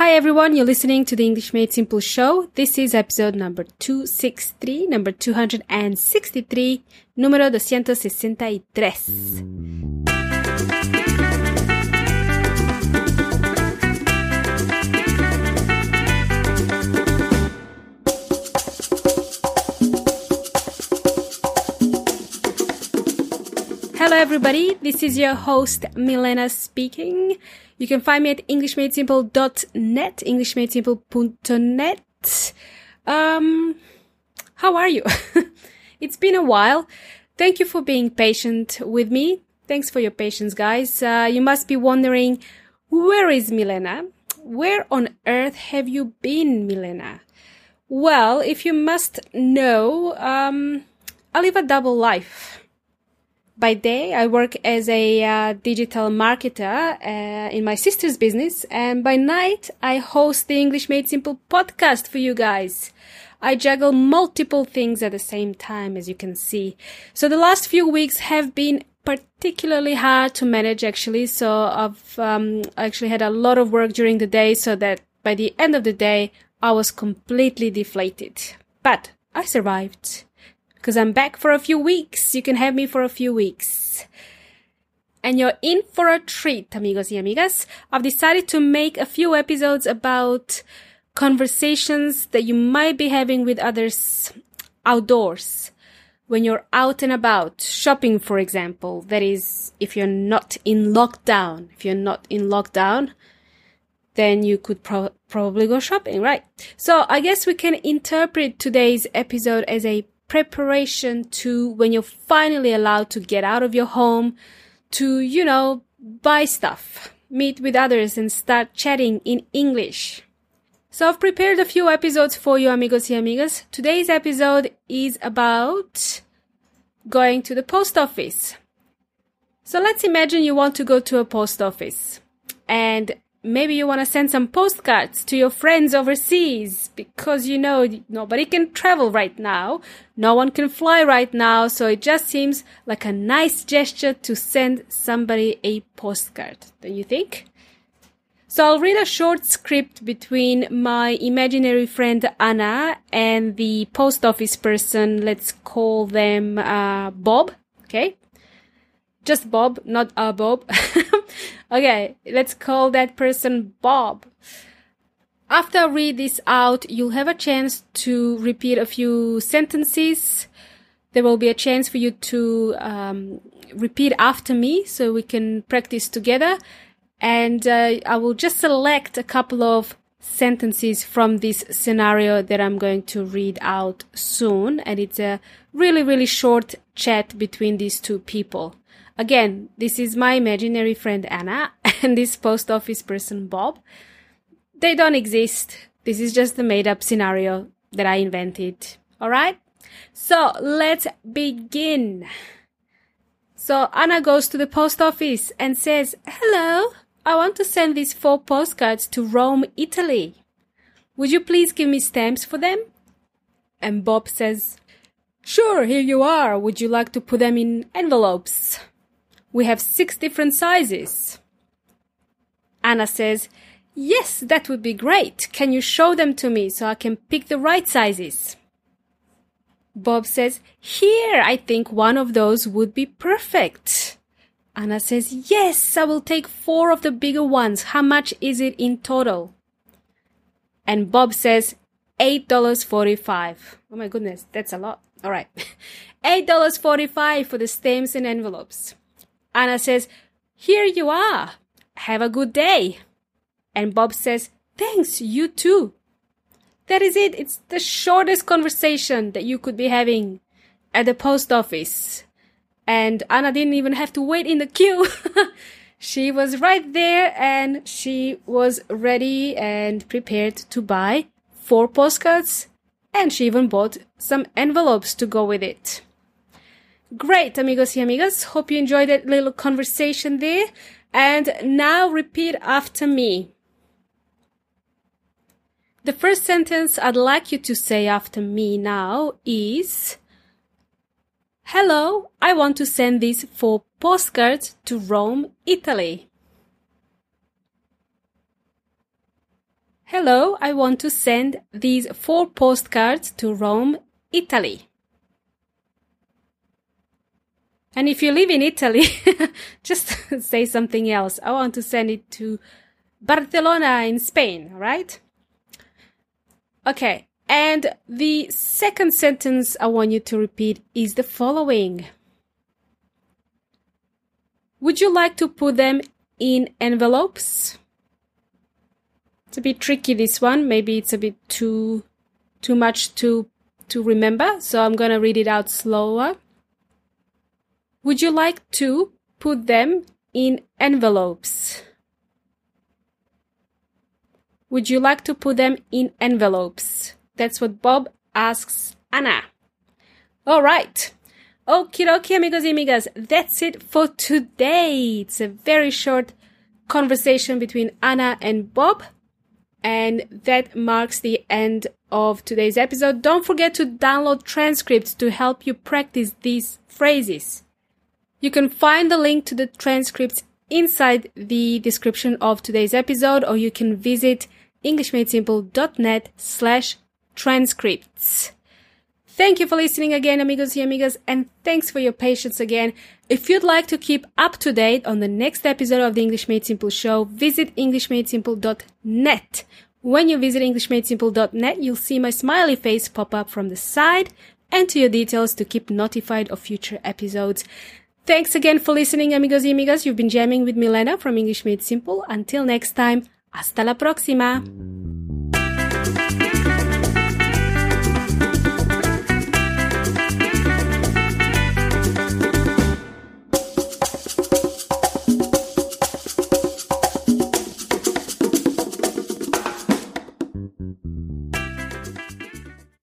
Hi everyone, you're listening to the English Made Simple show. This is episode number 263, number 263, número 263. Everybody, this is your host Milena speaking. You can find me at englishmadesimple.net, englishmadesimple.net. Um, how are you? it's been a while. Thank you for being patient with me. Thanks for your patience, guys. Uh, you must be wondering, where is Milena? Where on earth have you been, Milena? Well, if you must know, um, I live a double life by day, I work as a uh, digital marketer uh, in my sister's business, and by night, I host the English Made Simple podcast for you guys. I juggle multiple things at the same time, as you can see. So the last few weeks have been particularly hard to manage, actually. So I've um, actually had a lot of work during the day, so that by the end of the day, I was completely deflated. But I survived because I'm back for a few weeks. You can have me for a few weeks. And you're in for a treat, amigos y amigas. I've decided to make a few episodes about conversations that you might be having with others outdoors. When you're out and about, shopping, for example. That is, if you're not in lockdown. If you're not in lockdown, then you could pro- probably go shopping, right? So I guess we can interpret today's episode as a preparation to when you're finally allowed to get out of your home to, you know, buy stuff, meet with others and start chatting in English. So I've prepared a few episodes for you, amigos y amigas. Today's episode is about going to the post office. So let's imagine you want to go to a post office and maybe you want to send some postcards to your friends overseas because you know nobody can travel right now. No one can fly right now. So it just seems like a nice gesture to send somebody a postcard. Don't you think? So I'll read a short script between my imaginary friend Anna and the post office person. Let's call them uh, Bob. Okay. Just Bob, not a Bob. okay, let's call that person Bob. After I read this out, you'll have a chance to repeat a few sentences. There will be a chance for you to um, repeat after me so we can practice together. And uh, I will just select a couple of sentences from this scenario that I'm going to read out soon. And it's a really, really short chat between these two people. Again, this is my imaginary friend Anna and this post office person Bob. They don't exist. This is just a made up scenario that I invented. Alright? So let's begin. So Anna goes to the post office and says, Hello, I want to send these four postcards to Rome, Italy. Would you please give me stamps for them? And Bob says, Sure, here you are. Would you like to put them in envelopes? We have six different sizes. Anna says, Yes, that would be great. Can you show them to me so I can pick the right sizes? Bob says, Here, I think one of those would be perfect. Anna says, Yes, I will take four of the bigger ones. How much is it in total? And Bob says, $8.45. Oh my goodness, that's a lot. All right. $8.45 for the stamps and envelopes. Anna says, Here you are. Have a good day. And Bob says, Thanks, you too. That is it. It's the shortest conversation that you could be having at the post office. And Anna didn't even have to wait in the queue. she was right there and she was ready and prepared to buy four postcards. And she even bought some envelopes to go with it. Great, amigos y amigas. Hope you enjoyed that little conversation there. And now repeat after me. The first sentence I'd like you to say after me now is Hello, I want to send these four postcards to Rome, Italy. Hello, I want to send these four postcards to Rome, Italy. And if you live in Italy, just say something else. I want to send it to Barcelona in Spain, right? Okay. And the second sentence I want you to repeat is the following. Would you like to put them in envelopes? It's a bit tricky this one. Maybe it's a bit too too much to to remember, so I'm going to read it out slower. Would you like to put them in envelopes? Would you like to put them in envelopes? That's what Bob asks Anna. All right. Okie dokie, amigos y amigas. That's it for today. It's a very short conversation between Anna and Bob. And that marks the end of today's episode. Don't forget to download transcripts to help you practice these phrases. You can find the link to the transcripts inside the description of today's episode, or you can visit englishmadesimple.net slash transcripts. Thank you for listening again, amigos y amigas, and thanks for your patience again. If you'd like to keep up to date on the next episode of the English Made Simple show, visit englishmadesimple.net. When you visit englishmadesimple.net, you'll see my smiley face pop up from the side, enter your details to keep notified of future episodes. Thanks again for listening, amigos y amigas. You've been jamming with Milena from English Made Simple. Until next time, hasta la próxima.